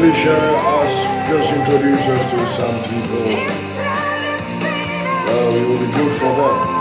share us, just introduce us to some people. Well, it will be good for them.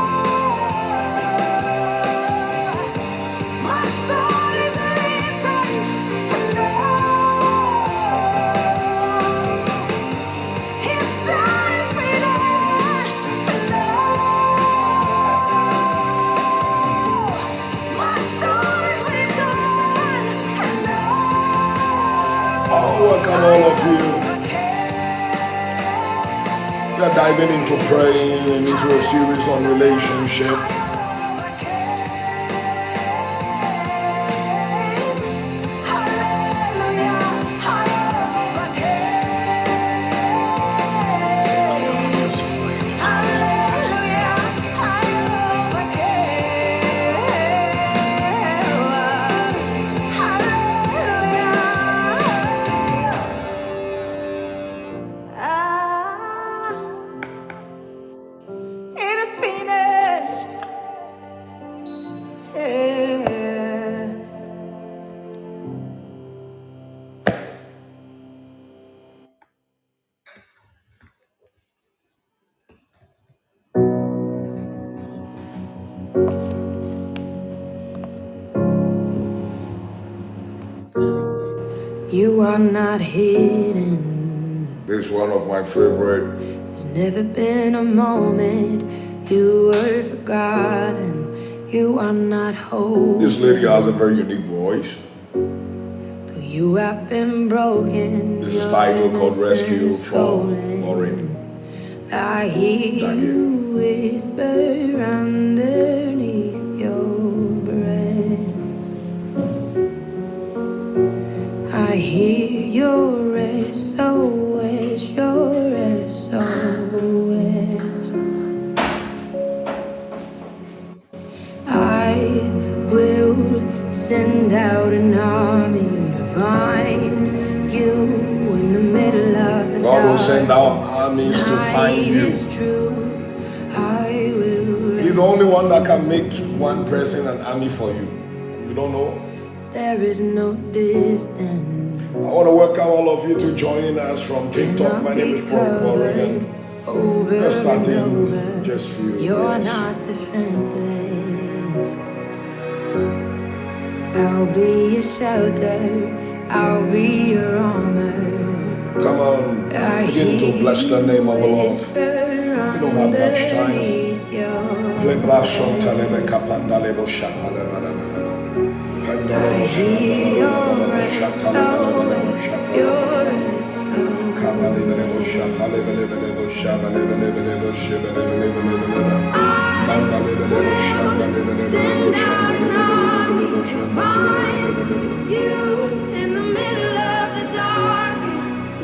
Diving into praying and into a series on relationship. Never been a moment you were forgotten. You are not whole. This lady has a very unique voice. Though you have been broken. This is title called Rescue from Lauren. I hear you whisper underneath God will send out armies to find you. He's the only one that can make one person an army for you. You don't know? There is no distance. I want to welcome all of you to joining us from TikTok. My name is Paul Corrigan. We're starting just few You're minutes. not defenseless. I'll be your shelter. I'll be your armor. Come on, begin to bless the name of the Lord. We don't have much time. I hear your Send out an army, find you in the middle of the darkest night.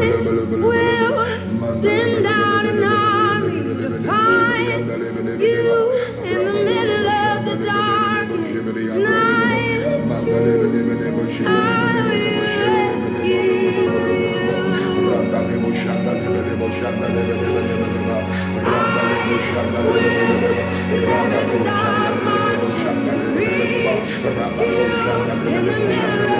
rescue In the middle.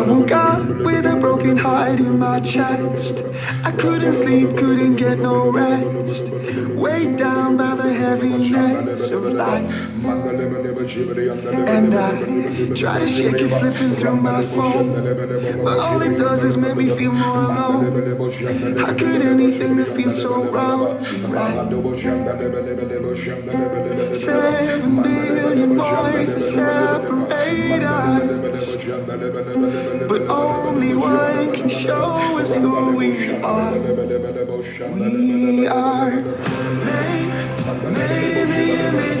I woke up with a broken heart in my chest. I couldn't sleep, couldn't get no rest. Weighed down by the heaviness of life. And I try to shake it, flipping through my phone. But all it does is make me feel more alone. How could anything that feels so wrong right? Seven billion voices separate us. But only one can show us who we are. We are made, made in the image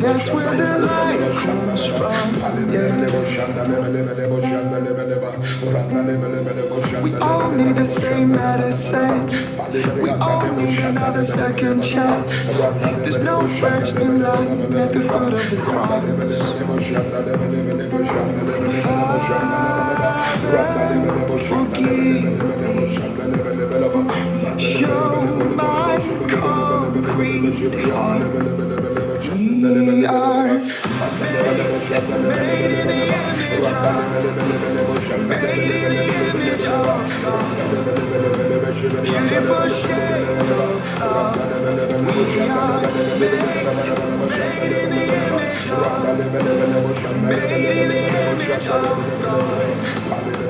That's where the light comes from. We all need the same medicine. We all need another second chance. There's no first in line at the foot of the cross. Show my concrete heart. We are made in the image of, uh, made in the image of God. Beautiful shades of love. We are made, made in the image of, made in the image of God.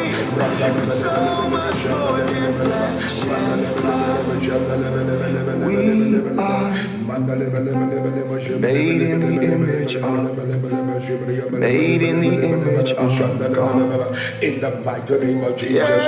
You're so much more than flesh and blood. We are made in the image of, made in the image of God. In the mighty name of Jesus.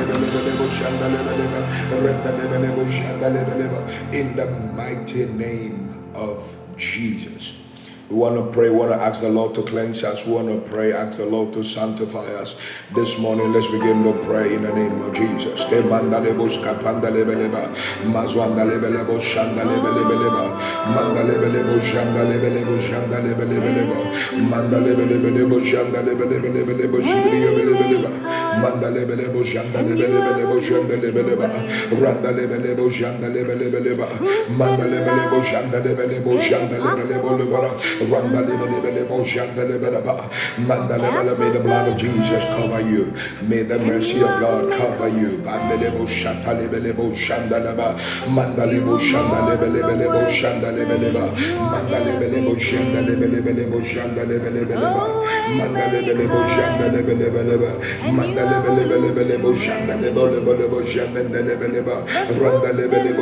In the mighty name of Jesus. We want to pray. We want to ask the Lord to cleanse us. We want to pray. Ask the Lord to sanctify us. This morning, let's begin to pray in the name of Jesus. Te mandalebos kapandalebeleba. Mazwandalebelebo shandalebelebeleba. Mandalebelebo shandalebelebo shandalebelebeleba. Mandalebelebelebo Mandalebelebo shandalebelebelebo shandalebeleba. Shandalebelebeleba. Mandalebelebo shandalebelebeleba. May the blood of Jesus cover you. May the mercy of God cover you. Bandelebo shatalebelebo shandaleba. Mandalebo shandalebelebelebo shandalebeleba. Mandalebelebo shandalebelebelebo. Mandalebelebo shandalebelebeleba. Mandalebelebelebo shandalebelebelebo shandalebeleba. Randalebelebo shandalebelebeleba. Mandalebelebo Rambelebelebelebelebo Shambelebelebelebo Shambelebelebelebo Rambelebelebo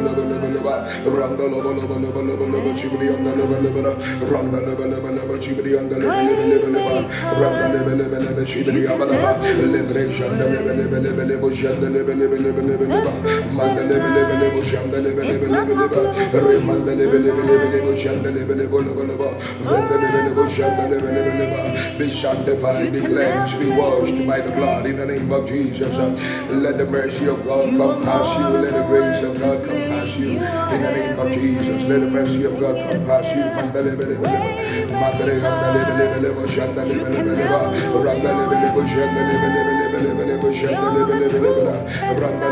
Be sanctified, be cleansed, be washed by the blood in the name of Jesus. Let the mercy of God come past you. Let the grace of God come bless you. In the name of Jesus, let the mercy of God come past you. Randa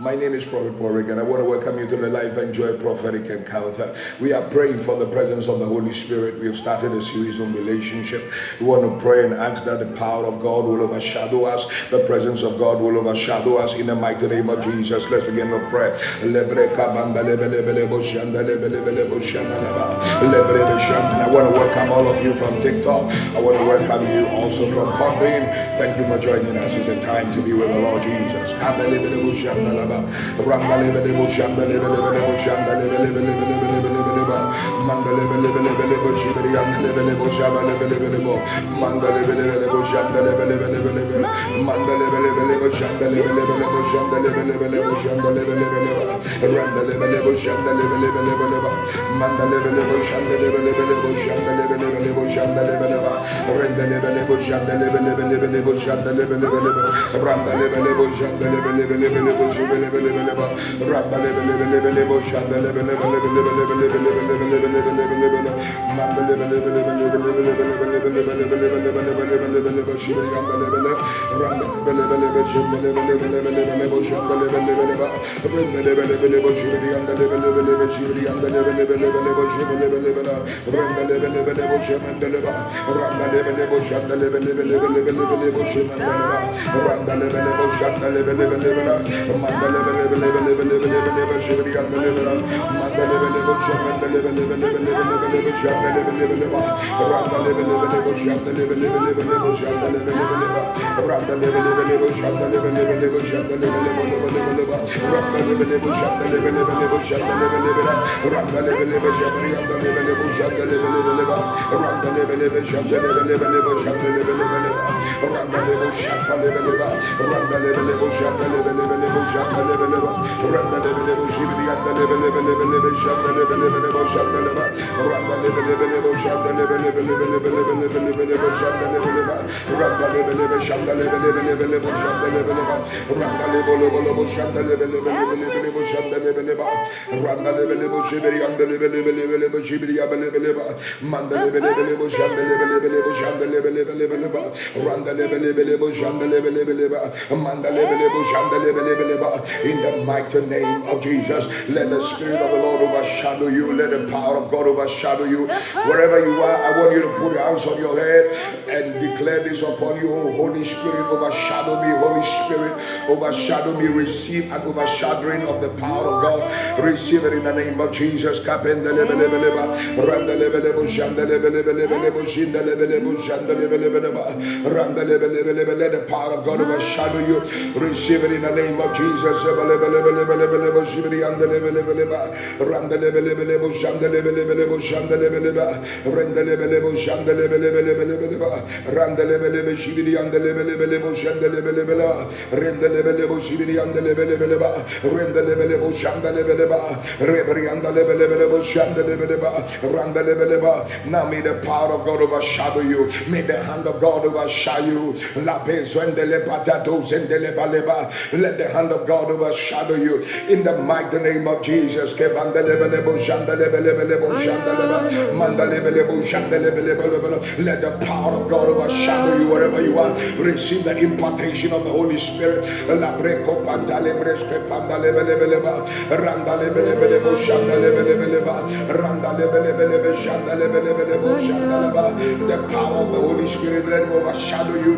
My name is Prophet Warwick, and I want to welcome you to the Life and Joy Prophetic Encounter. We are praying for the presence of the Holy Spirit. We have started a series on relationship. We want to pray and ask that the power of God will overshadow us, the presence of God will overshadow us in the mighty name of Jesus. Let's begin the prayer. I want to welcome all of you from TikTok. I want to welcome you also from Podbean. Thank you for joining us. It's a time to be with the Lord Jesus lebe. Manda lebe lebe I relationship. In the mighty name of Jesus, let the Spirit of the Lord overshadow you. Let the power of God overshadow you. Wherever you are, I want you to put your hands on your head and declare this upon you. Oh, Holy Spirit, overshadow me. Holy Spirit, overshadow me. Receive an overshadowing of the power of God. Receive it in the name of Jesus. Let the power of God overshadow you. Receive it in the name of Jesus. Now may the power of God overshadow you. May the hand of God overshadow you. Let the hand of God overshadow you in the mighty name of Jesus. Let the power of God overshadow you wherever you are. Receive the impartation of the Holy Spirit. The power of the Holy Spirit let overshadow you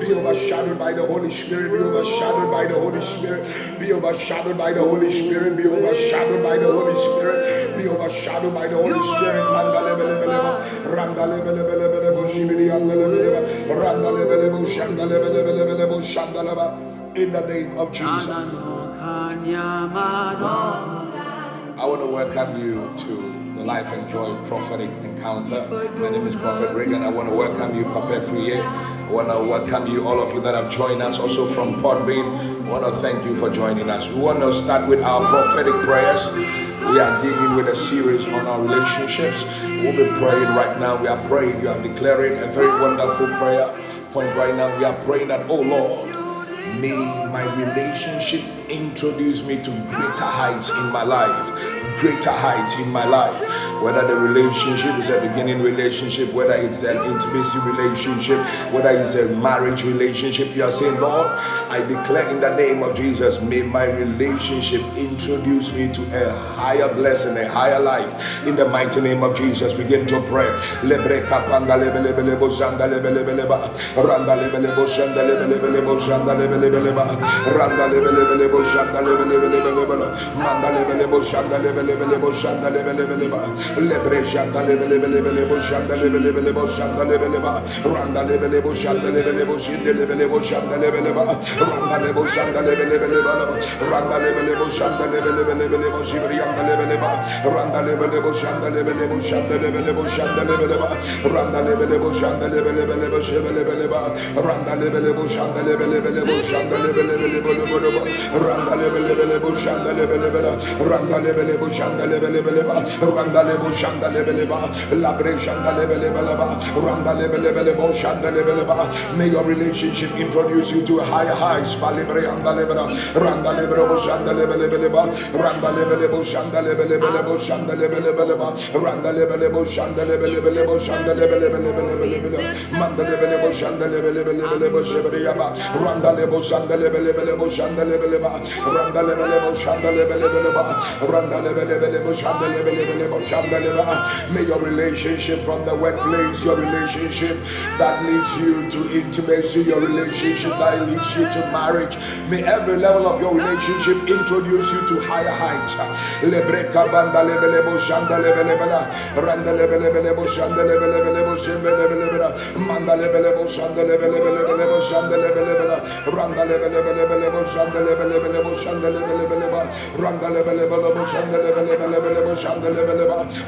Be overshadowed by the Holy Spirit. Be overshadowed by the Holy Spirit. Be overshadowed by the Holy Spirit. Be overshadowed by the Holy Spirit. Be overshadowed by the Holy Spirit. In the name of Jesus. I want to welcome you to the Life and Joy Prophetic Encounter. My name is Prophet Reagan. I want to welcome you, Papa Friye. I want to welcome you, all of you that have joined us, also from Podbean. I want to thank you for joining us. We want to start with our prophetic prayers. We are dealing with a series on our relationships. We'll be praying right now. We are praying. You are declaring a very wonderful prayer point right now. We are praying that, oh Lord, may my relationship introduce me to greater heights in my life. Greater heights in my life. Whether the relationship is a beginning relationship, whether it's an intimacy relationship, whether it's a marriage relationship, you are saying, Lord, I declare in the name of Jesus, may my relationship introduce me to a higher blessing, a higher life. In the mighty name of Jesus, begin to pray. Randa lebe lebo lebe lebe lebo lebe lebe lebe lebe lebo lebe lebe lebe lebe lebo lebe lebe lebo lebe lebe lebre shanda lebe lebe lebe lebo shanda lebe lebe lebo shanda lebe leba randa lebe lebo shanda lebe lebo shinde lebe lebo shanda lebe leba randa lebo shanda lebe lebe leba leba randa lebe lebo shanda lebe lebe lebe lebo shibri yanda lebe leba randa lebe lebo shanda lebe lebo shanda lebe lebo shanda lebe leba randa lebe lebo shanda lebe lebe lebo shebe lebe leba randa lebe lebo shanda lebe lebe lebo shanda lebe lebe lebo lebo lebo randa lebe lebe lebo shanda lebe lebe randa lebe lebo shanda lebe lebe leba randa lebo shanda lebe leba la shanda lebe randa lebe shanda lebe may your relationship introduce you to higher heights balibre anda lebe randa lebe shanda lebe randa lebe shanda lebe shanda lebe randa lebe shanda lebe shanda lebe manda lebe shanda lebe lebe randa lebo shanda lebe shanda lebe randa lebe shanda lebe randa lebe shanda lebe shanda may your relationship from the workplace your relationship that leads you to intimacy your relationship that leads you to marriage. May every level of your relationship introduce you to higher heights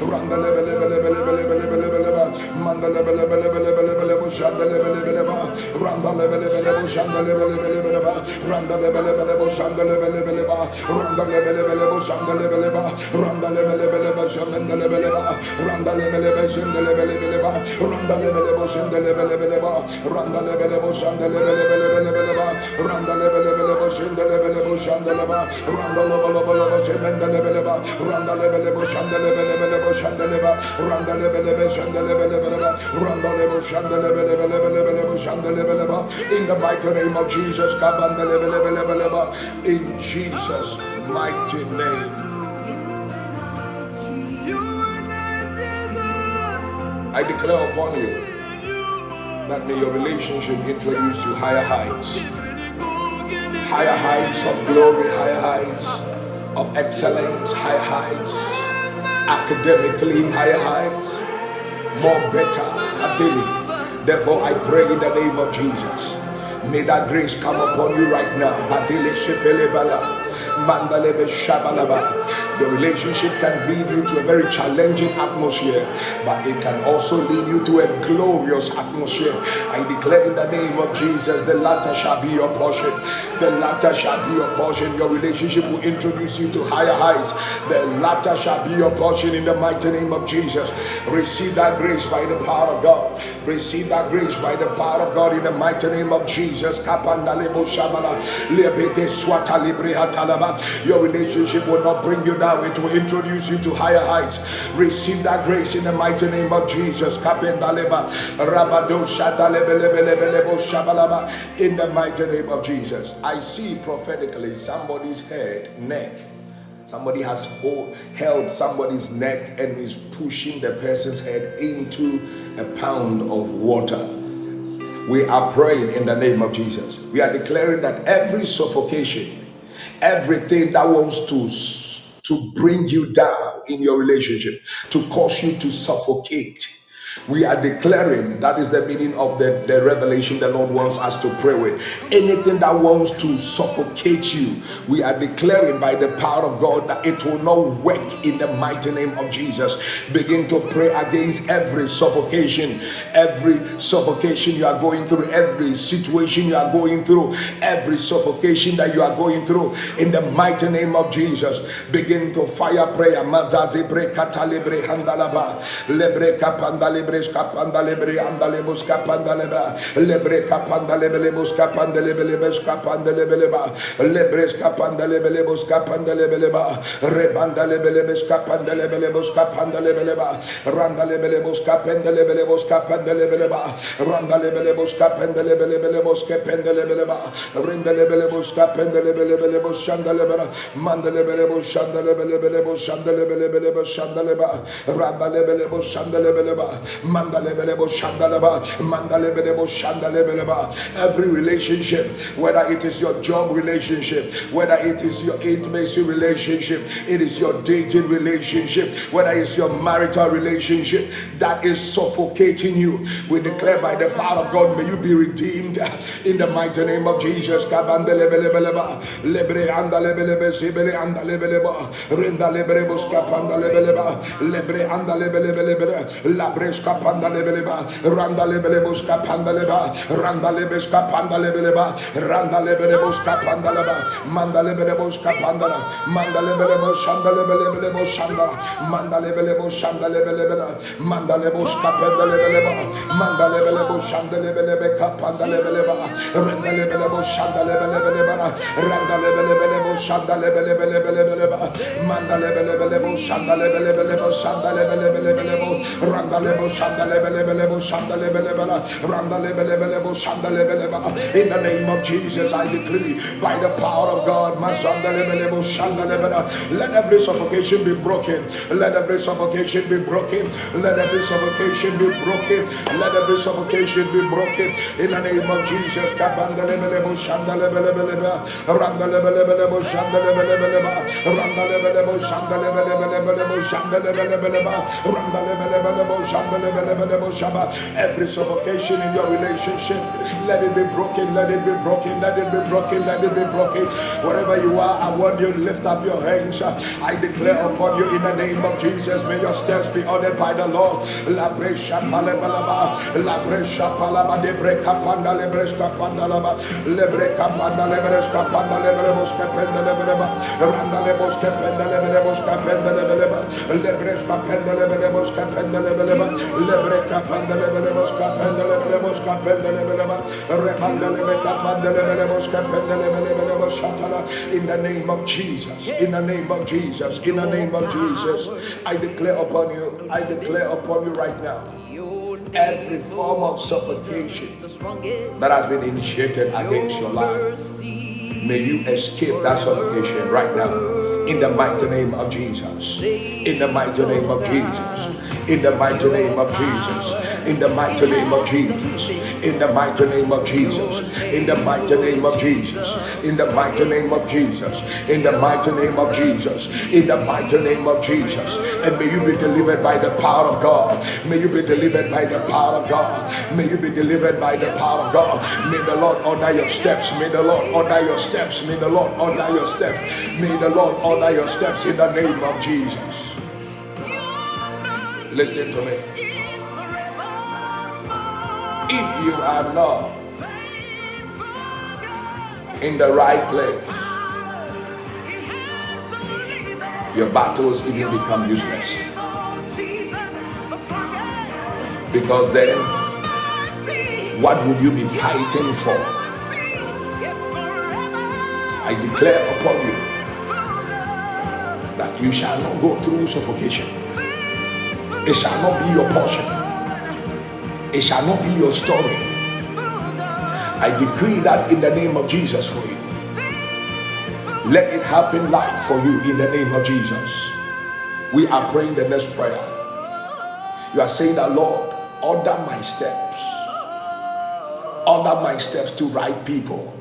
randa lebe lebe lebe lebe lebe lebe lebe lebe manda lebe lebe lebe lebe lebe lebo shanda lebe lebe leba randa lebe lebe lebo shanda lebe lebe lebe leba randa lebe lebe lebo shanda lebe lebe leba randa lebe lebe lebo shanda lebe leba randa lebe lebe lebo shanda lebe leba randa lebe lebe shanda lebe lebe leba randa lebe lebo shanda lebe lebe leba randa lebe lebo shanda lebe lebe lebe lebe leba randa lebe lebe lebo shanda lebe lebo shanda leba randa lebe lebe lebo shanda lebe leba randa lebe lebo shanda lebe lebe lebo shanda leba randa lebe lebe shanda lebe lebe leba randa lebo shanda lebe in the mighty name of Jesus in Jesus mighty name. I declare upon you that may your relationship introduce you higher heights, higher heights of glory, higher heights of excellence, higher heights, academically, higher heights, more better, daily. Therefore, I pray in the name of Jesus. May that grace come upon you right now. The relationship can lead you to a very challenging atmosphere, but it can also lead you to a glorious atmosphere. I declare in the name of Jesus, the latter shall be your portion. The latter shall be your portion. Your relationship will introduce you to higher heights. The latter shall be your portion in the mighty name of Jesus. Receive that grace by the power of God. Receive that grace by the power of God in the mighty name of Jesus. Kapandalebo shamala, lebete swata libre hatalaba. Your relationship will not bring you down, it will introduce you to higher heights. Receive that grace in the mighty name of Jesus. In the mighty name of Jesus. I see prophetically somebody's head, neck. Somebody has hold, held somebody's neck and is pushing the person's head into a pound of water. We are praying in the name of Jesus. We are declaring that every suffocation, everything that wants to to bring you down in your relationship, to cause you to suffocate. We are declaring that is the meaning of the, the revelation the Lord wants us to pray with. Anything that wants to suffocate you, we are declaring by the power of God that it will not work in the mighty name of Jesus. Begin to pray against every suffocation, every suffocation you are going through, every situation you are going through, every suffocation that you are going through in the mighty name of Jesus. Begin to fire prayer. Mazazi bre katalibre handalaba lebre kapanda lebre skapanda lebre andale buskapanda leba lebre kapanda lebe buskapanda lebe lebe skapanda lebe leba lebre skapanda lebe lebe buskapanda lebe leba rebanda lebe lebe skapanda lebe lebe buskapanda lebe leba randa lebe lebe buskapanda lebe lebe buskapanda lebe leba randa lebe lebe buskapanda lebe lebe lebe buskapanda lebe leba renda lebe lebe buskapanda lebe lebe lebe bushanda lebe manda lebe lebe bushanda lebe lebe lebe bushanda lebe lebe lebe bushanda lebe randa lebe lebe bushanda lebe lebe Mandalebelebo. Every relationship, whether it is your job relationship, whether it is your intimacy relationship, it is your dating relationship, whether it's your marital relationship that is suffocating you, we declare by the power of God, may you be redeemed. In the mighty name of Jesus. Kabandelebelebeleba, lebre lebeska lebeleba randa lebeleboska panda leba randa lebeska panda lebeleba randa lebeleboska panda leba manda lebeleboska panda manda lebelebo shanda manda lebelebo shanda manda leboska panda manda lebelebo shanda lebelebe kapanda lebeleba randa lebelebo shanda lebelebo randa lebelebo shanda lebelebo manda lebelebo shanda lebelebo shanda lebelebo randa lebelebo in the name of Jesus, I decree by the power of God, let every suffocation be broken. Let every suffocation be broken. Let every suffocation be broken. Let every suffocation be broken. In the name of Jesus, kabandalebelebos Every suffocation in your relationship, let it be broken, let it be broken, let it be broken, let it be broken. Wherever you are, I want you to lift up your hands. I declare upon you in the name of Jesus, may your steps be ordered by the Lord. La brescia palebalaba, la palaba de breca panda le panda laba, le breca panda le panda le le le le le le le le In the name of Jesus, in the name of Jesus, in the name of Jesus, I declare upon you, I declare upon you right now every form of suffocation that has been initiated against your life. May you escape that suffocation right now. In the mighty name of Jesus. In the mighty name of Jesus. In the mighty name of Jesus. In the mighty name of Jesus. In the mighty name of Jesus. In the mighty name of Jesus. In the mighty name of Jesus. In the mighty name of Jesus. In the mighty name of Jesus. And may you be delivered by the power of God. May you be delivered by the power of God. May you be delivered by the power of God. May the Lord order your steps. May the Lord order your steps. May the Lord order your steps. May the Lord order your steps in the name of Jesus. Listen to me. If you are not in the right place, your battles even become useless. Because then, what would you be fighting for? I declare upon you that you shall not go through suffocation. It shall not be your portion. It shall not be your story. I decree that in the name of Jesus for you. Let it happen like for you in the name of Jesus. We are praying the next prayer. You are saying that, Lord, order my steps. Order my steps to right people.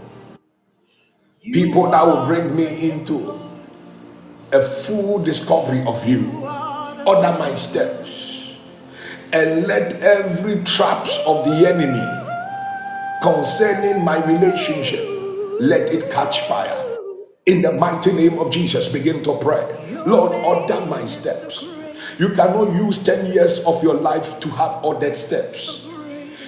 People that will bring me into a full discovery of you. Order my steps. And let every traps of the enemy concerning my relationship, let it catch fire. In the mighty name of Jesus, begin to pray. Lord, order my steps. You cannot use 10 years of your life to have ordered steps.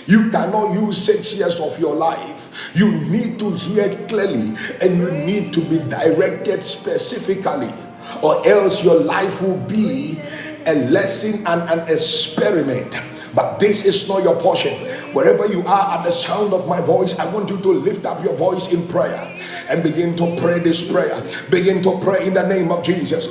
You cannot use six years of your life. You need to hear clearly and you need to be directed specifically, or else your life will be a lesson and an experiment. But this is not your portion. Wherever you are at the sound of my voice, I want you to lift up your voice in prayer and begin to pray this prayer. Begin to pray in the name of Jesus.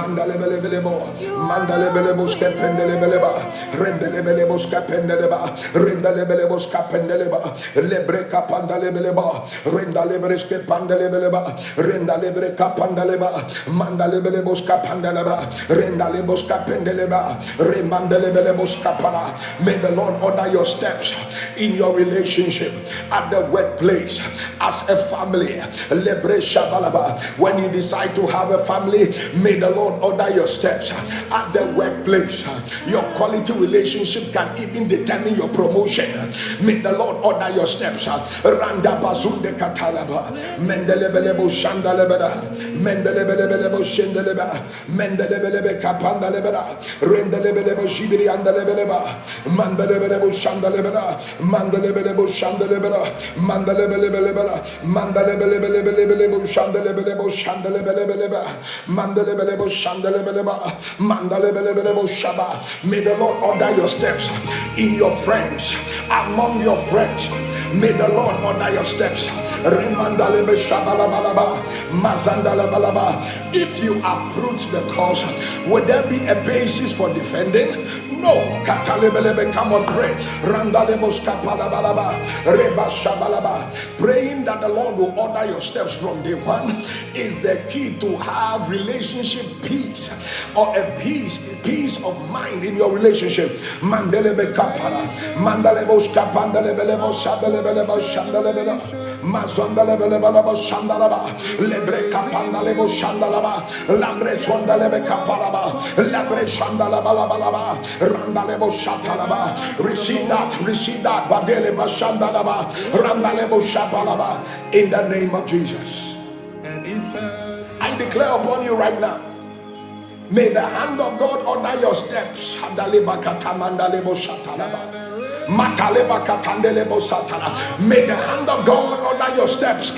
Zwandalebeleba, mandalebos kapandalebeleba, remandalebos kipiri andolobolaba, rendelebelebe, shendelebelebele, mandelebelebele, mandalebelebele, Mandale bele bele bo. Mandale bele bo skependele bele ba. Rendele bele bo skependele ba. Rendale bele bo skependele ba. Lebre kapandale bele ba. Rendale bele skepandele bele ba. Rendale bele kapandale ba. Mandale bele bo skapandele ba. Rendale bo skapendele ba. Remandele bele bo skapara. May the Lord order your steps in your relationship at the workplace as a family. Lebre shabalaba. When you decide to have a family, may the Lord order your steps uh, at the workplace. Uh, your quality relationship can even determine your promotion. May the Lord order your steps. Uh, Randa bazunde katalaba. Mendelebelebo shandalebeda. Mendelebelebelebo shendeleba. Mendelebelebe kapandalebeda. Rendelebelebo shibiri andalebeleba. Mandelebelebo shandalebeda. Mandelebelebo shandalebeda. Mandelebelebelebela. Mandelebelebelebelebo shandelebelebo shandelebelebeleba. Mandelebelebo. May the Lord order your steps in your friends, among your friends. May the Lord order your steps. If you approach the cause, would there be a basis for defending? No. Katalebelebe, come on, pray. Randalebos kapalabalaba. Reba shabalaba. Praying that the Lord will order your steps from day one is the key to have relationship peace or a peace, peace of mind in your relationship. Mandelebe kapala. Mandalebos kapandalebelebos shabalebelebos shandalebelebos. Lebre. Lambre. Lebre. Randalebo shatalaba. Receive that, receive that. Badeleba shandalaba. Randalebo shabalaba. In the name of Jesus. And he said, I declare upon you right now. May the hand of God order your steps. Hadaleba katamandalebo shatalaba. Mataleba katandelebo satana. May the hand of God order your steps.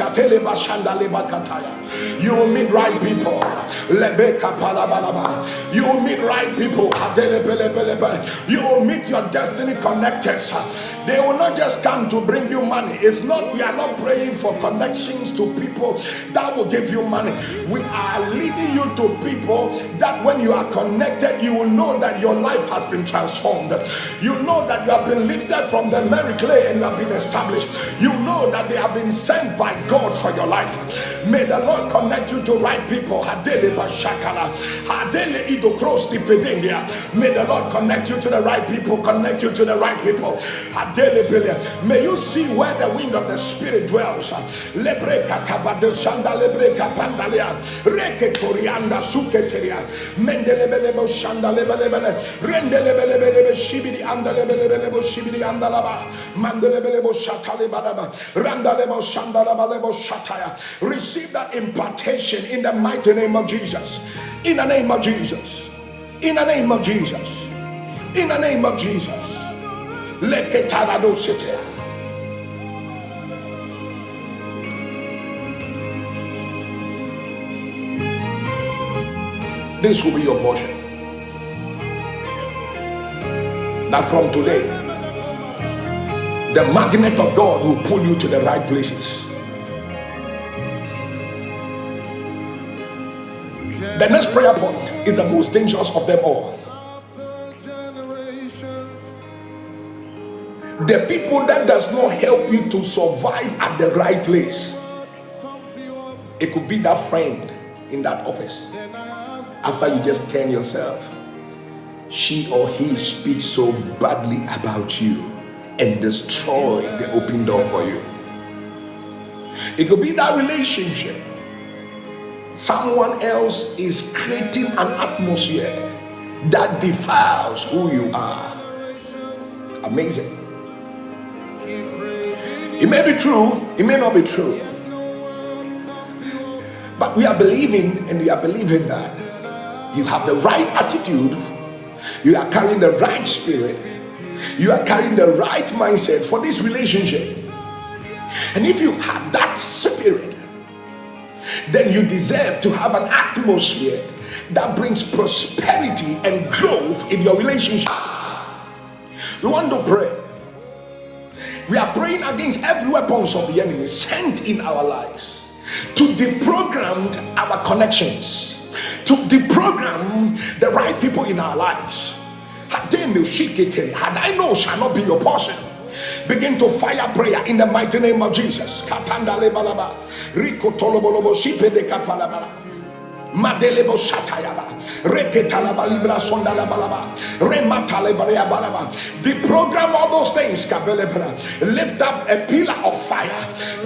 You will meet right people. You will meet right people. You will meet your destiny connectors. They will not just come to bring you money. It's not, we are not praying for connections to people that will give you money. We are leading you to people that when you are connected, you will know that your life has been transformed. You know that you have been lifted from the merry clay and have been established. You know that they have been sent by God for your life. May the Lord connect you to right people. May the Lord connect you to the right people. Connect you to the right people. May you see where the wind of the Spirit dwells. Mendelebelebo shanda lebelebele. Rendelebelebelebe shibidi andalebelebelebo shibidi Receive that impartation in the mighty name of Jesus. In the name of Jesus. In the name of Jesus. In the name of Jesus. Let the Leketarado city. This will be your portion. That from today, the magnet of God will pull you to the right places. The next prayer point is the most dangerous of them all. The people that does not help you to survive at the right place. It could be that friend in that office. After you just turn yourself, she or he speaks so badly about you and destroy the open door for you. It could be that relationship. Someone else is creating an atmosphere that defiles who you are. Amazing. It may be true, it may not be true. But we are believing and we are believing that you have the right attitude, you are carrying the right spirit, you are carrying the right mindset for this relationship. And if you have that spirit, then you deserve to have an atmosphere that brings prosperity and growth in your relationship. We want to pray. We are praying against every weapons of the enemy sent in our lives to deprogram our connections, to deprogram the right people in our lives. Had I know shall not be your portion. Begin to fire prayer in the mighty name of Jesus. Katanda lebalaba. Rico tolobolobo shipe de kapalabala. Madelebo Satayaba, Reketalaba Libra Sondala Balaba, Rematalebaria Balaba. The program all those things, Kabelebra. Lift up a pillar of fire.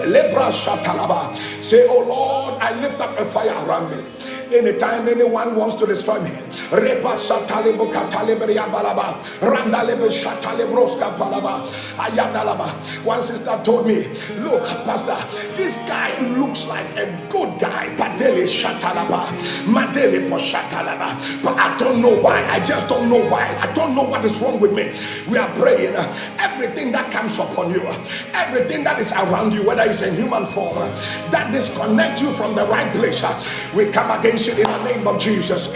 Lebra Shatalaba. Say, Oh Lord, I lift up a fire around me. Anytime anyone wants to destroy me, Reba Balaba, Balaba. One sister told me, Look, Pastor, this guy looks like a good guy, Padele Shatalaba, Madele Poshatalaba. But I don't know why. I just don't know why. I don't know what is wrong with me. We are praying. Everything that comes upon you, everything that is around you, whether it's in human form, that disconnect you from the right place, we come against in the name of Jesus.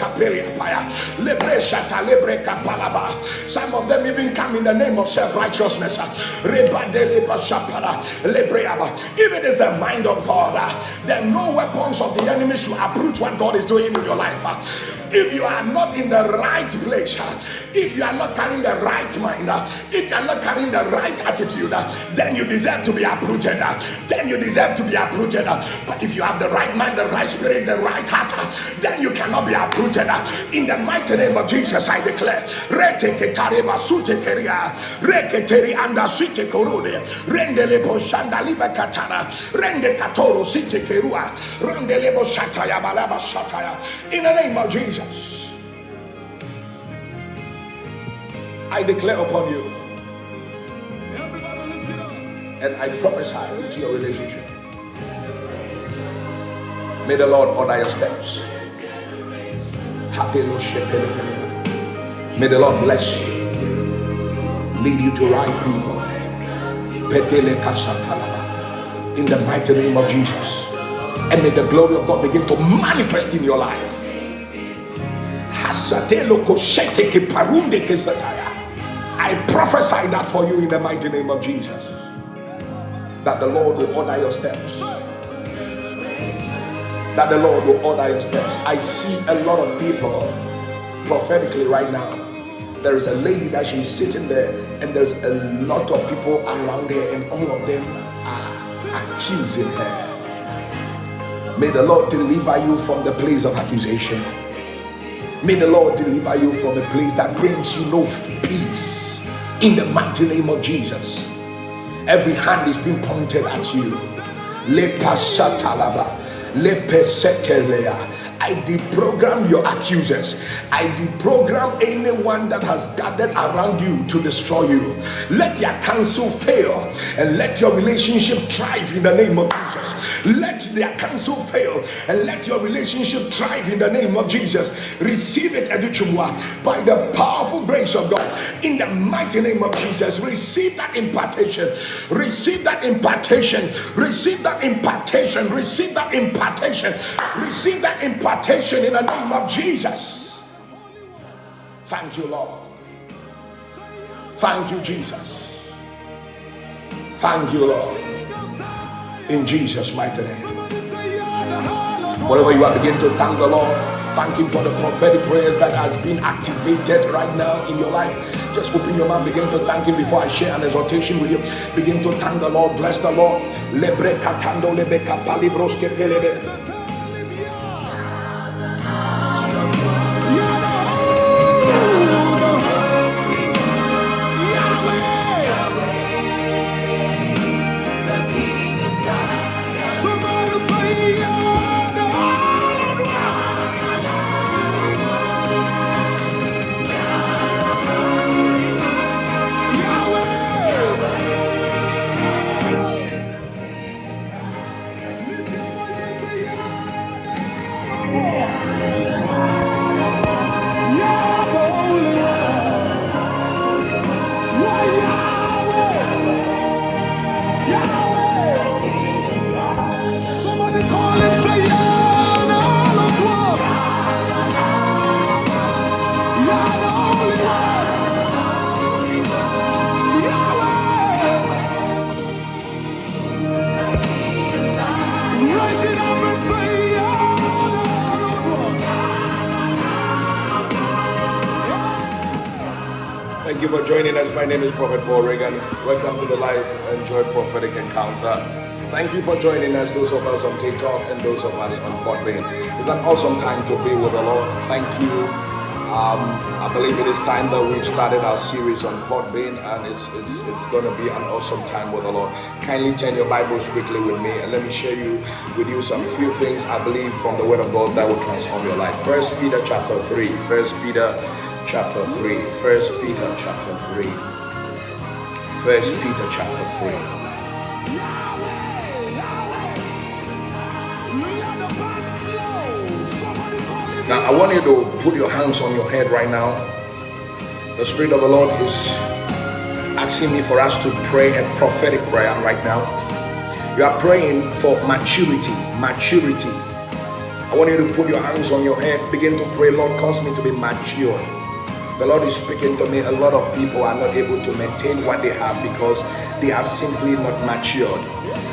Some of them even come in the name of self-righteousness. Even is the mind of God. Uh, there are no weapons of the enemy to uproot what God is doing in your life. Uh, if you are not in the right place, uh, if you are not carrying the right mind, if you are not carrying the right attitude, then you deserve to be uprooted. Then you deserve to be uprooted. But if you have the right mind, the right spirit, the right heart, then you cannot be uprooted. In the mighty name of Jesus, I declare. Reteketareba sutekeria, reketeri anda site korode, rendele boshanda liba katara, rende katoro site kerua, rendele boshataya balaba shataya. In the name of Jesus, I declare upon you, and I prophesy into your relationship. May the Lord order your steps. Happy May the Lord bless you, lead you to right people. In the mighty name of Jesus. And may the glory of God begin to manifest in your life. I prophesy that for you in the mighty name of Jesus. That the Lord will order your steps that the Lord will order your steps. I see a lot of people prophetically right now. There is a lady that she's sitting there, and there's a lot of people around her, and all of them are accusing her. May the Lord deliver you from the place of accusation. May the Lord deliver you from a place that brings you no peace. In the mighty name of Jesus. Every hand is being pointed at you. Lepe lepesetelea. I deprogram your accusers. I deprogram anyone that has gathered around you to destroy you. Let their counsel fail and let your relationship thrive in the name of Jesus. Let their counsel fail and let your relationship thrive in the name of Jesus. Receive it, Educhumwa, by the powerful grace of God. In the mighty name of Jesus, receive that impartation. Receive that impartation. Receive that impartation. Receive that impartation. Receive that impartation in the name of Jesus. Thank you, Lord. Thank you, Jesus. Thank you, Lord in Jesus' mighty name. Whatever you are, begin to thank the Lord. Thank Him for the prophetic prayers that has been activated right now in your life. Just open your mouth, begin to thank Him before I share an exhortation with you. Begin to thank the Lord, bless the Lord. Name is Prophet Paul Reagan. Welcome to the Life Enjoy Prophetic Encounter. Thank you for joining us, those of us on TikTok and those of us on Podbean. It's an awesome time to be with the Lord. Thank you. Um, I believe it is time that we've started our series on Podbean, and it's it's it's going to be an awesome time with the Lord. Kindly turn your Bibles quickly with me, and let me share you with you some few things I believe from the Word of God that will transform your life. First Peter chapter three. First Peter chapter 3. First Peter chapter 3. First Peter chapter 3. Now I want you to put your hands on your head right now. The Spirit of the Lord is asking me for us to pray a prophetic prayer right now. You are praying for maturity. Maturity. I want you to put your hands on your head. Begin to pray, Lord, cause me to be mature. The Lord is speaking to me. A lot of people are not able to maintain what they have because they are simply not matured.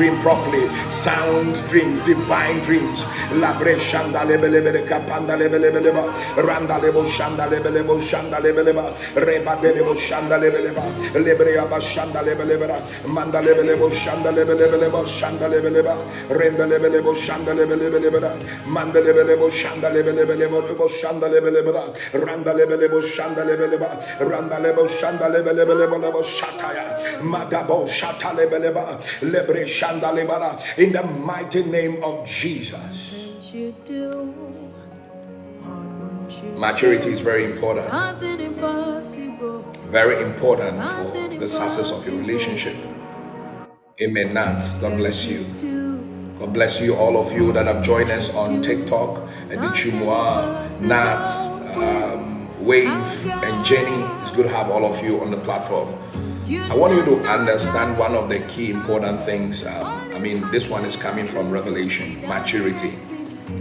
dream properly. Sound dreams, divine dreams. Labre shanda lebelebele kapanda lebelebeleba. Randa lebo shanda lebelebo shanda lebeleba. Reba delebo shanda lebeleba. Lebre aba shanda lebeleba. Manda lebelebo shanda lebelebeleba. Shanda lebeleba. Renda lebelebo shanda lebelebeleba. Manda lebelebo shanda lebelebeleba. Lebo shanda lebeleba. Randa lebelebo shanda lebeleba. Randa lebo shanda lebelebeleba. Lebo shataya. Madabo shata lebeleba. Lebre. In the mighty name of Jesus. Maturity is very important. Very important for the success of your relationship. Amen. Nats, God bless you. God bless you, all of you that have joined us on TikTok, and Chumwa, Nats, um, Wave, and Jenny. It's good to have all of you on the platform. I want you to understand one of the key important things. Um, I mean, this one is coming from Revelation maturity,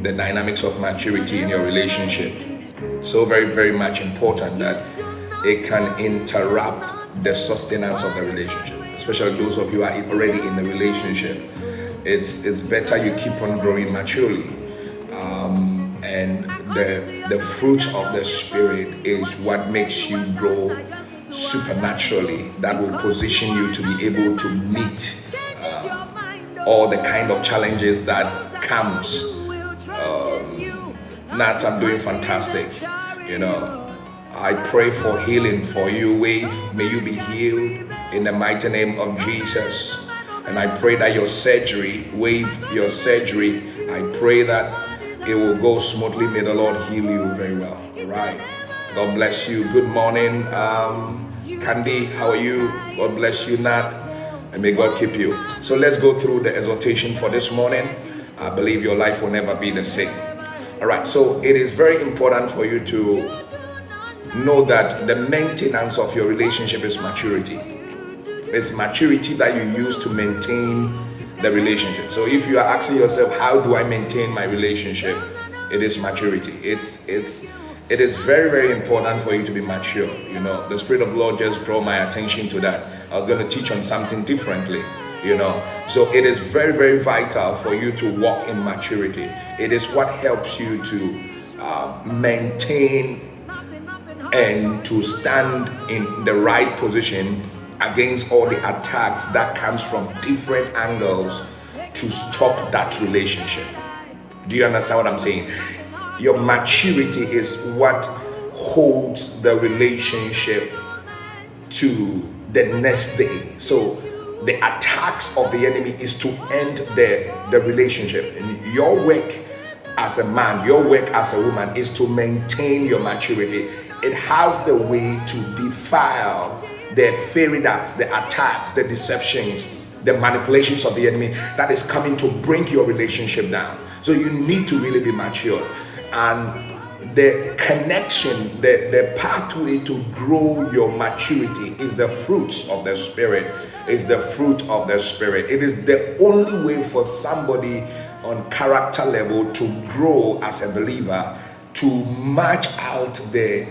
the dynamics of maturity in your relationship. So, very, very much important that it can interrupt the sustenance of the relationship, especially those of you who are already in the relationship. It's, it's better you keep on growing maturely. Um, and the, the fruit of the Spirit is what makes you grow supernaturally that will position you to be able to meet uh, all the kind of challenges that comes um, I'm doing fantastic. You know, I pray for healing for you, Wave. May you be healed in the mighty name of Jesus. And I pray that your surgery, Wave, your surgery, I pray that it will go smoothly. May the Lord heal you very well. Right. God bless you. Good morning, um, Candy. How are you? God bless you, Nat. And may God keep you. So let's go through the exhortation for this morning. I believe your life will never be the same. All right. So it is very important for you to know that the maintenance of your relationship is maturity. It's maturity that you use to maintain the relationship. So if you are asking yourself, how do I maintain my relationship? It is maturity. It's it's it is very very important for you to be mature. You know, the Spirit of Lord just draw my attention to that. I was going to teach on something differently. You know, so it is very very vital for you to walk in maturity. It is what helps you to uh, maintain and to stand in the right position against all the attacks that comes from different angles to stop that relationship do you understand what i'm saying your maturity is what holds the relationship to the next day so the attacks of the enemy is to end the the relationship and your work as a man your work as a woman is to maintain your maturity it has the way to defile the fairy darts, the attacks, the deceptions, the manipulations of the enemy that is coming to bring your relationship down. So you need to really be mature. And the connection, the, the pathway to grow your maturity is the fruits of the Spirit. Is the fruit of the Spirit. It is the only way for somebody on character level to grow as a believer, to match out the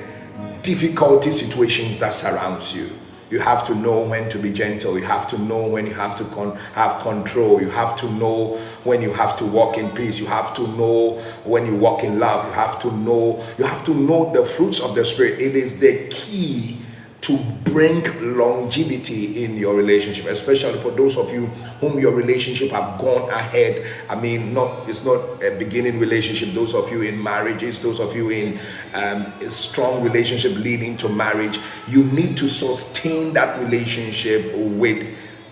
difficulty situations that surrounds you you have to know when to be gentle. You have to know when you have to con- have control. You have to know when you have to walk in peace. You have to know when you walk in love. You have to know. You have to know the fruits of the spirit. It is the key to bring longevity in your relationship, especially for those of you whom your relationship have gone ahead. I mean, not it's not a beginning relationship. Those of you in marriages, those of you in um, a strong relationship leading to marriage, you need to sustain that relationship with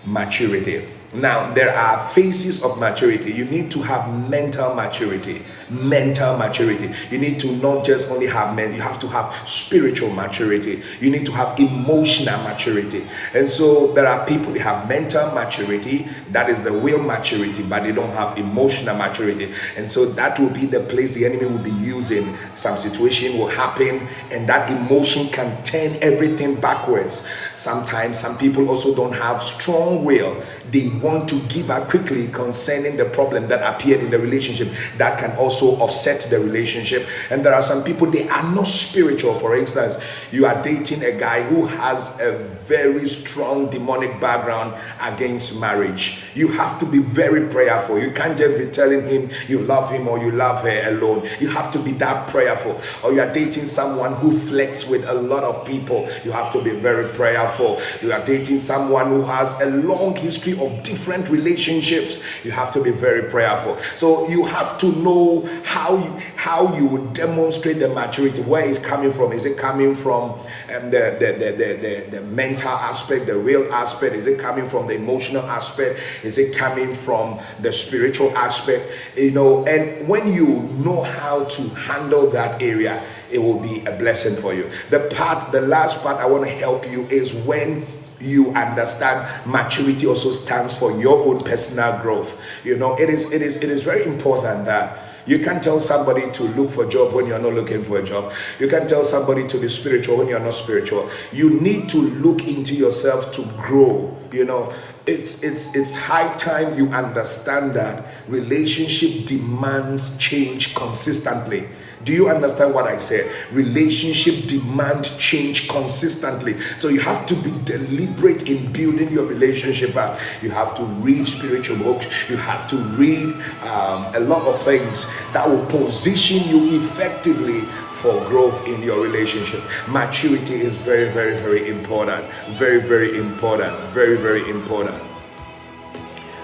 maturity. Now, there are phases of maturity. You need to have mental maturity. Mental maturity. You need to not just only have men, you have to have spiritual maturity. You need to have emotional maturity. And so there are people they have mental maturity, that is the will maturity, but they don't have emotional maturity. And so that will be the place the enemy will be using. Some situation will happen, and that emotion can turn everything backwards. Sometimes some people also don't have strong will they want to give up quickly concerning the problem that appeared in the relationship that can also offset the relationship. And there are some people, they are not spiritual. For instance, you are dating a guy who has a very strong demonic background against marriage. You have to be very prayerful. You can't just be telling him you love him or you love her alone. You have to be that prayerful. Or you are dating someone who flirts with a lot of people. You have to be very prayerful. You are dating someone who has a long history of different relationships you have to be very prayerful. So you have to know how you how you would demonstrate the maturity. Where it's coming from? Is it coming from um, the, the, the, the, the, the mental aspect the real aspect? Is it coming from the emotional aspect? Is it coming from the spiritual aspect? You know and when you know how to handle that area it will be a blessing for you. The part the last part i want to help you is when you understand maturity also stands for your own personal growth you know it is it is it is very important that you can't tell somebody to look for a job when you're not looking for a job. You can't tell somebody to be spiritual when you're not spiritual. You need to look into yourself to grow. You know, it's it's it's high time you understand that relationship demands change consistently. Do you understand what I said? Relationship demand change consistently. So you have to be deliberate in building your relationship up. You have to read spiritual books. You have to read um, a lot of things that will position you effectively for growth in your relationship. Maturity is very, very, very important. Very, very important. Very, very important.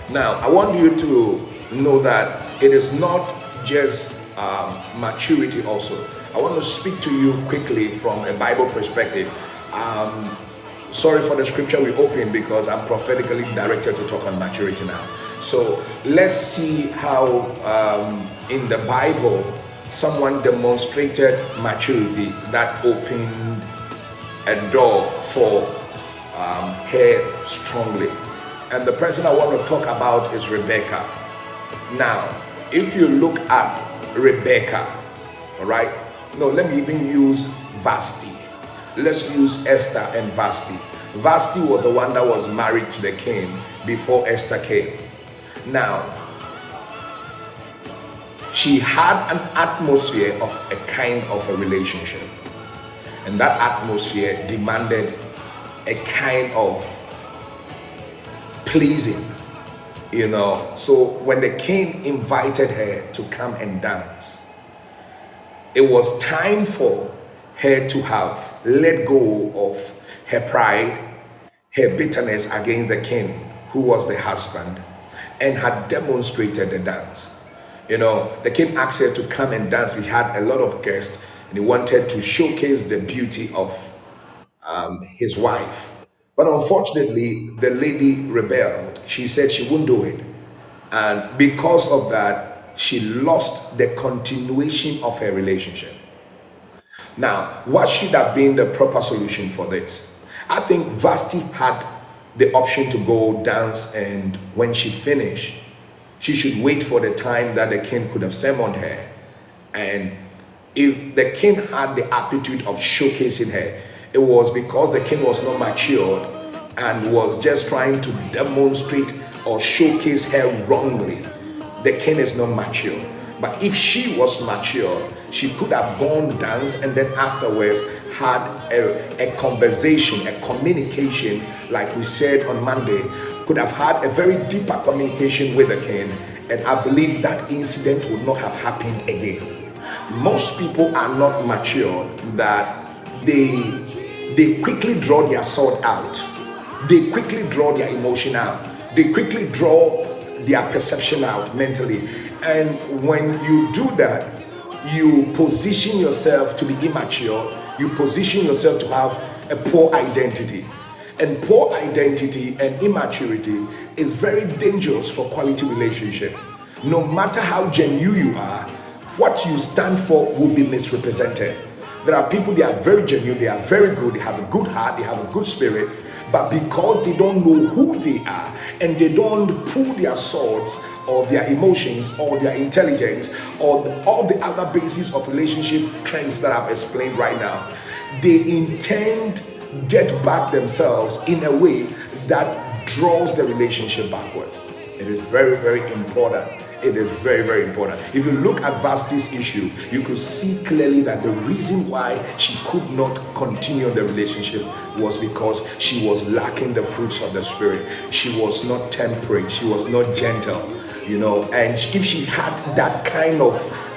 Now, I want you to know that it is not just um, maturity also. I want to speak to you quickly from a Bible perspective. Um, sorry for the scripture we opened because I'm prophetically directed to talk on maturity now. So let's see how um, in the Bible someone demonstrated maturity that opened a door for um, her strongly. And the person I want to talk about is Rebecca. Now, if you look at Rebecca. All right. No, let me even use Vashti. Let's use Esther and Vashti. Vashti was the one that was married to the king before Esther came. Now, she had an atmosphere of a kind of a relationship. And that atmosphere demanded a kind of pleasing you know. So when the king invited her to come and dance it was time for her to have let go of her pride her bitterness against the king who was the husband and had demonstrated the dance. You know the king asked her to come and dance. We had a lot of guests and he wanted to showcase the beauty of um, his wife. But unfortunately, the lady rebelled. She said she wouldn't do it. And because of that, she lost the continuation of her relationship. Now, what should have been the proper solution for this? I think Vashti had the option to go dance, and when she finished, she should wait for the time that the king could have summoned her and if the king had the aptitude of showcasing her, it was because the king was not matured and was just trying to demonstrate or showcase her wrongly. The king is not mature. But if she was mature, she could have gone dance and then afterwards had a, a conversation, a communication, like we said on Monday, could have had a very deeper communication with the king. And I believe that incident would not have happened again. Most people are not mature that they they quickly draw their sword out. They quickly draw their emotion out. They quickly draw their perception out mentally. And when you do that, you position yourself to be immature, you position yourself to have a poor identity. And poor identity and immaturity is very dangerous for quality relationship. No matter how genuine you are, what you stand for will be misrepresented. There are people, they are very genuine, they are very good, they have a good heart, they have a good spirit, but because they don't know who they are and they don't pull their swords or their emotions or their intelligence or all the other bases of relationship trends that I've explained right now, they intend get back themselves in a way that draws the relationship backwards. It is very, very important it is very, very important. If you look at Vashti's issue, you could see clearly that the reason why she could not continue the relationship was because she was lacking the fruits of the Spirit. She was not temperate, she was not gentle, you know. And if she had that kind of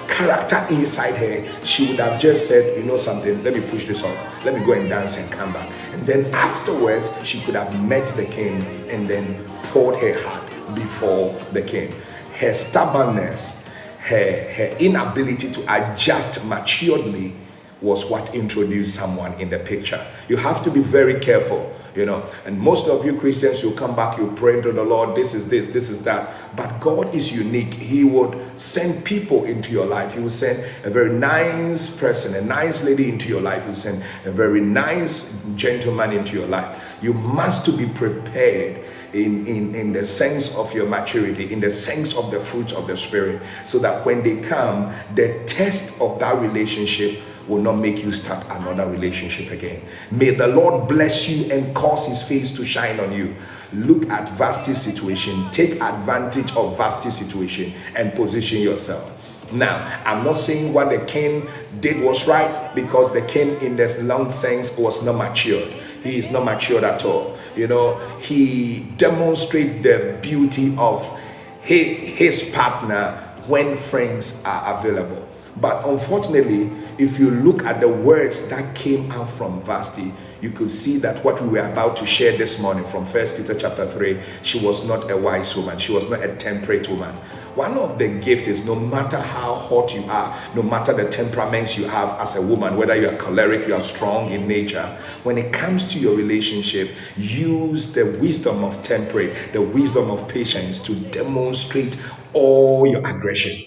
character inside her, she would have just said, you know something, let me push this off. Let me go and dance and come back. And then afterwards, she could have met the king and then poured her heart before the king her stubbornness, her, her inability to adjust maturely was what introduced someone in the picture. You have to be very careful, you know. And most of you Christians, you come back, you pray to the Lord, this is this, this is that. But God is unique. He would send people into your life. He will send a very nice person, a nice lady into your life. He will send a very nice gentleman into your life. You must to be prepared in, in, in the sense of your maturity, in the sense of the fruits of the Spirit, so that when they come, the test of that relationship will not make you start another relationship again. May the Lord bless you and cause his face to shine on you. Look at Vashti's situation, take advantage of Vashti's situation, and position yourself. Now, I'm not saying what the king did was right because the king, in this long sense, was not matured. He is not matured at all. You know, he demonstrates the beauty of his, partner when friends are available. But unfortunately, if you look at the words that came out from Vashti, you could see that what we were about to share this morning from First Peter chapter 3, she was not a wise woman, she was not a temperate woman. One of the gifts is no matter how hot you are, no matter the temperaments you have as a woman, whether you are choleric, you are strong in nature, when it comes to your relationship, use the wisdom of temperate, the wisdom of patience to demonstrate all your aggression.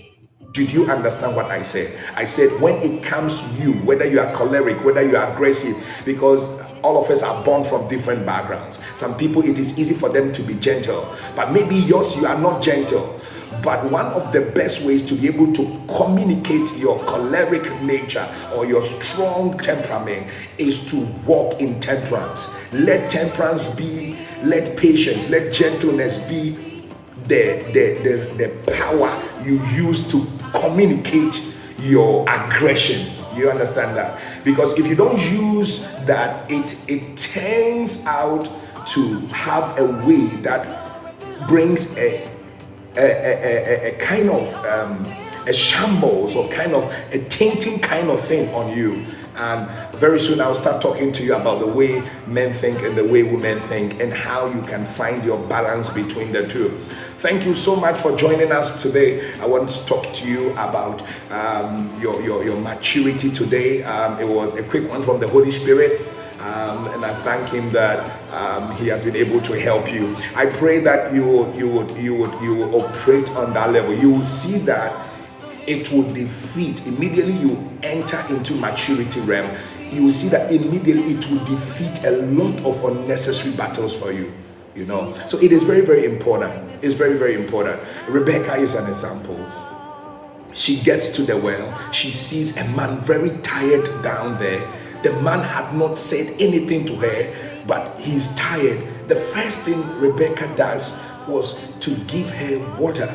Did you understand what I said? I said, when it comes to you, whether you are choleric, whether you are aggressive, because all of us are born from different backgrounds. Some people, it is easy for them to be gentle, but maybe yours, you are not gentle. But one of the best ways to be able to communicate your choleric nature or your strong temperament is to walk in temperance. Let temperance be, let patience, let gentleness be the, the, the, the power you use to communicate your aggression. You understand that? Because if you don't use that, it it turns out to have a way that brings a a, a, a, kind of um, a shambles or kind of a tainting kind of thing on you. And very soon I'll start talking to you about the way men think and the way women think and how you can find your balance between the two. Thank you so much for joining us today. I want to talk to you about um, your, your, your maturity today. Um, it was a quick one from the Holy Spirit. Um, and I thank him that um, he has been able to help you. I pray that you would, you would, you would, you would operate on that level. You will see that it will defeat immediately. You enter into maturity realm. You will see that immediately it will defeat a lot of unnecessary battles for you. You know, so it is very, very important. It's very, very important. Rebecca is an example. She gets to the well. She sees a man very tired down there. The man had not said anything to her, but he's tired. The first thing Rebecca does was to give her water.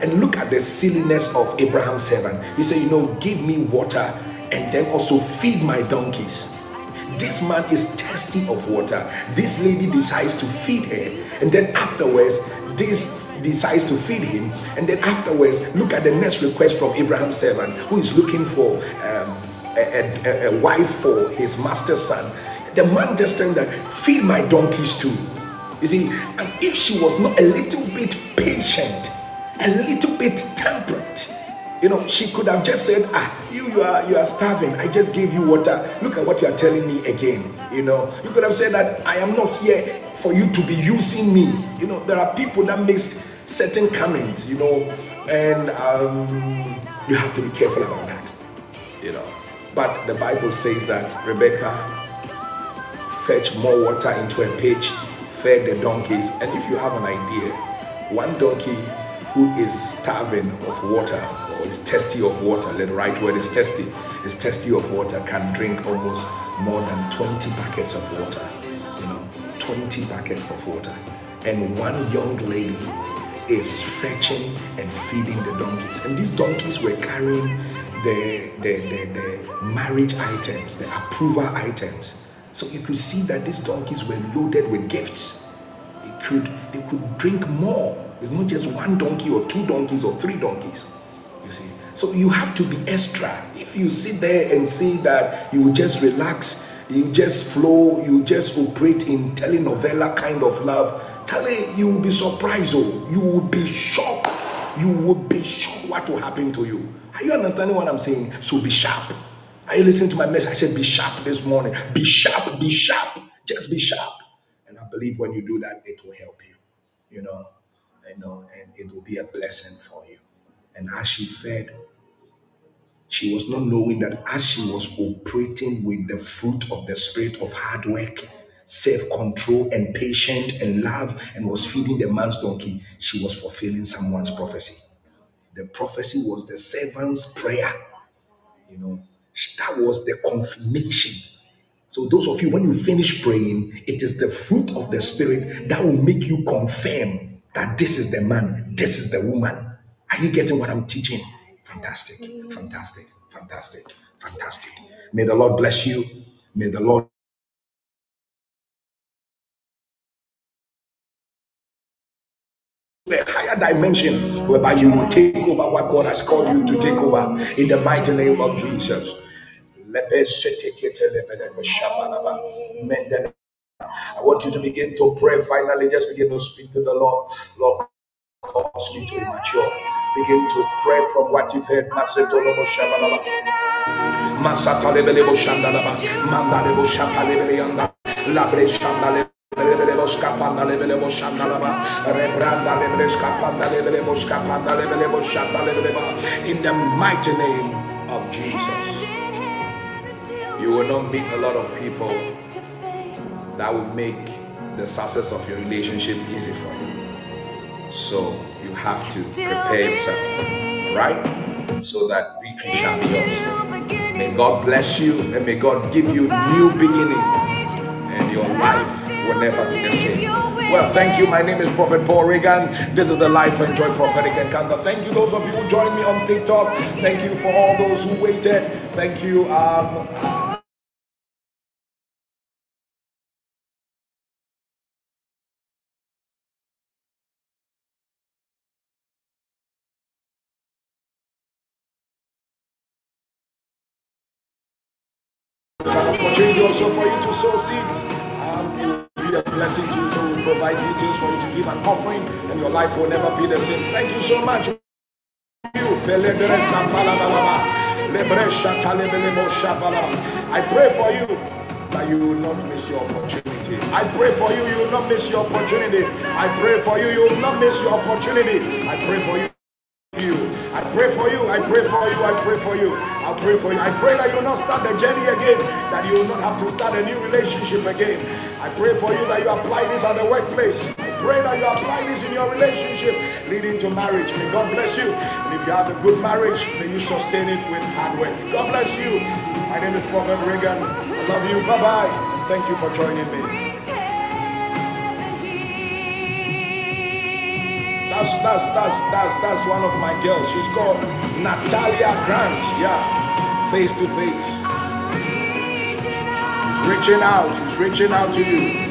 And look at the silliness of Abraham's servant. He said, You know, give me water and then also feed my donkeys. This man is thirsty of water. This lady decides to feed her. And then afterwards, this decides to feed him. And then afterwards, look at the next request from Abraham's servant who is looking for um, a, a, a wife for his master's son. The man just turned that, feed my donkeys too. You see, and if she was not a little bit patient, a little bit temperate, you know, she could have just said, Ah, you, you are you are starving. I just gave you water. Look at what you are telling me again. You know, you could have said that I am not here for you to be using me. You know, there are people that make certain comments, you know, and um, you have to be careful about that. You know. But the Bible says that Rebecca fetched more water into a pitch, fed the donkeys. And if you have an idea, one donkey who is starving of water or is thirsty of water, the right word is thirsty, is thirsty of water, can drink almost more than 20 buckets of water. You know, 20 buckets of water. And one young lady is fetching and feeding the donkeys. And these donkeys were carrying the, the, the, the marriage items, the approval items. So you could see that these donkeys were loaded with gifts. It could, they could drink more. It's not just one donkey or two donkeys or three donkeys. You see. So you have to be extra. If you sit there and say that you just relax, you just flow, you just operate in telenovela kind of love, tell you, you will be surprised. Oh, you will be shocked. You will be shocked what will happen to you. Are you understanding what I'm saying? So be sharp. Are you listening to my message? I said, be sharp this morning. Be sharp, be sharp. Just be sharp. And I believe when you do that, it will help you. You know, you know, and it will be a blessing for you. And as she fed, she was not knowing that as she was operating with the fruit of the spirit of hard work, self control, and patience and love, and was feeding the man's donkey, she was fulfilling someone's prophecy. The prophecy was the servant's prayer. You know, that was the confirmation. So, those of you, when you finish praying, it is the fruit of the Spirit that will make you confirm that this is the man, this is the woman. Are you getting what I'm teaching? Fantastic, fantastic, fantastic, fantastic. May the Lord bless you. May the Lord a higher dimension whereby you will take over what God has called you to take over in the mighty name of Jesus. I want you to begin to pray. Finally, just begin to speak to the Lord. Lord, cause me to be mature. Begin to pray from what you've heard. In the mighty name of Jesus. You will not meet a lot of people that will make the success of your relationship easy for you. So you have to prepare yourself, right? So that victory shall be yours. May God bless you and may God give you new beginning and your life will never be the same. Well, thank you. My name is Prophet Paul Reagan. This is the Life and Joy Prophetic Encounter. Thank you, those of you who joined me on TikTok. Thank you for all those who waited. Thank you. Um, an opportunity also for you to sow seeds. To you. So we provide details for you to give an offering, and your life will never be the same. Thank you so much. I pray for you that you will not miss your opportunity. I pray for you, you will not miss your opportunity. I pray for you, you will not miss your opportunity. I pray for you you. I pray for you. I pray for you. I pray for you. I pray for you. I pray that you will not start the journey again, that you will not have to start a new relationship again. I pray for you that you apply this at the workplace. I pray that you apply this in your relationship leading to marriage. May God bless you. And if you have a good marriage, may you sustain it with hard work. God bless you. My name is Prophet Reagan. I love you. Bye bye. Thank you for joining me. That's that's that's that's that's one of my girls. She's called Natalia Grant. Yeah, face to face. He's reaching out. He's reaching out to you.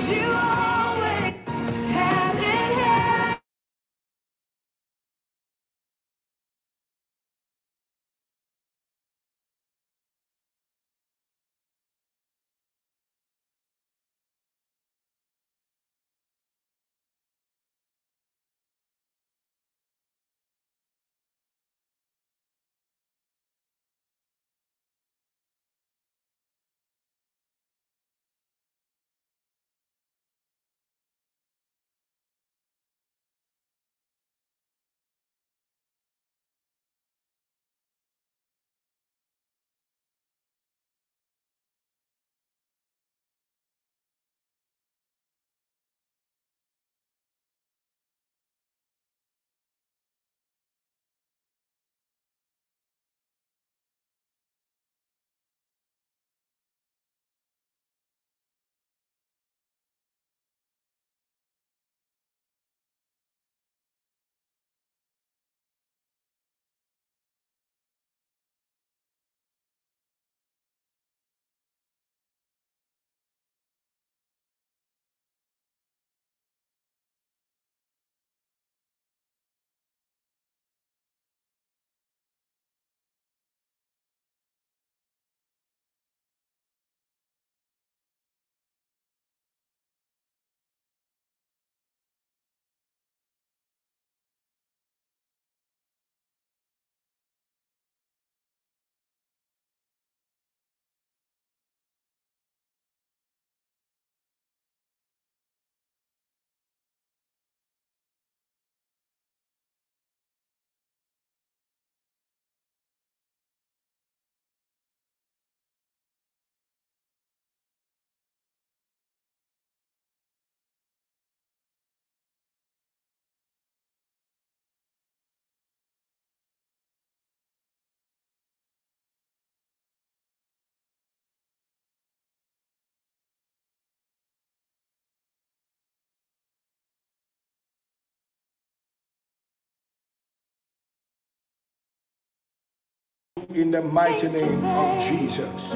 In the mighty name of Jesus.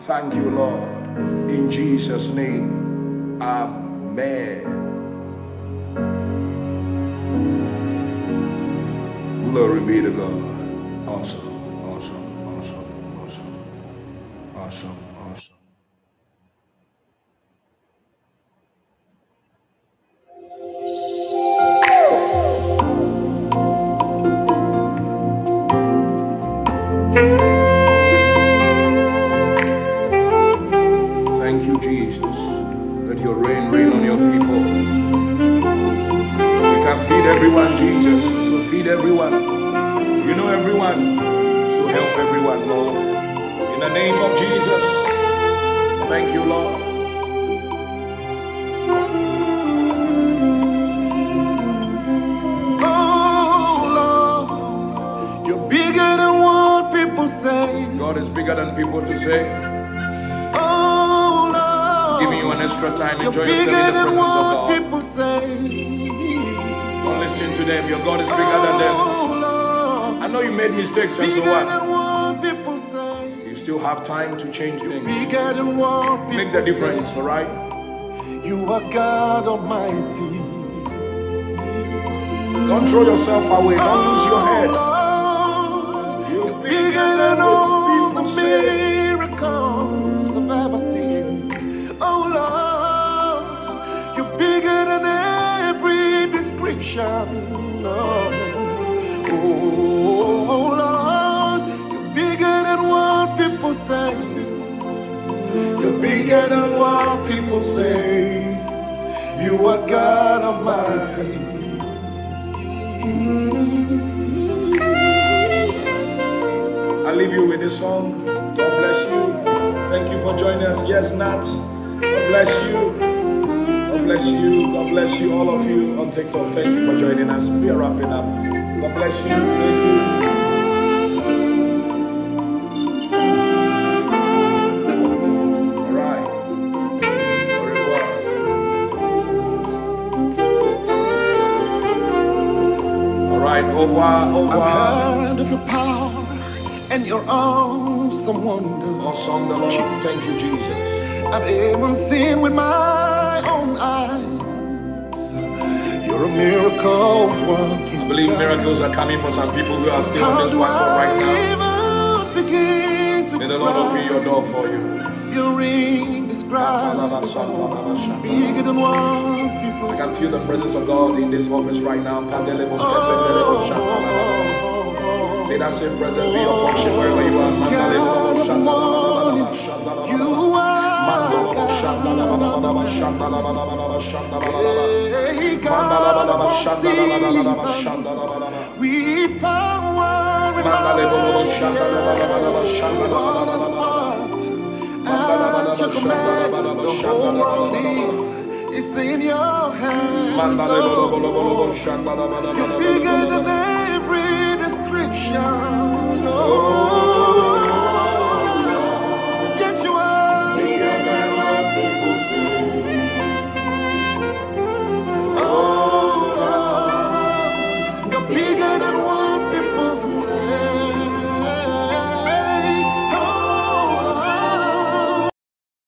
Thank you, Lord. In Jesus' name, Amen. Glory be to God. Awesome, awesome, awesome, awesome, awesome, the difference, all right? You are God Almighty. Don't throw yourself away. Don't lose your head. People say. You are God Almighty. I leave you with this song. God bless you. Thank you for joining us. Yes, Nat. God bless you. God bless you. God bless you, all of you on TikTok. Thank you for joining us. We are wrapping up. God bless you. Thank you. Right. Au revoir. Au I've heard of your power and your awesome wonder. Awesome, the Lord. Thank you, Jesus. I've even seen with my own eyes. You're a miracle working. I believe miracles are coming for some people who are still on this platform right now. Even begin to May the Lord open your door for you. your than what people I can feel the presence of God in this office right now. Pandelebo, skependelebo, shakalaba. May that same presence be your portion wherever you are. Mandalebo, shakalaba, shakalaba. You are Mandalebo, God. Your command, the whole world is, is in your hands. Mandalebo, oh, You're bigger than every description. Oh, oh.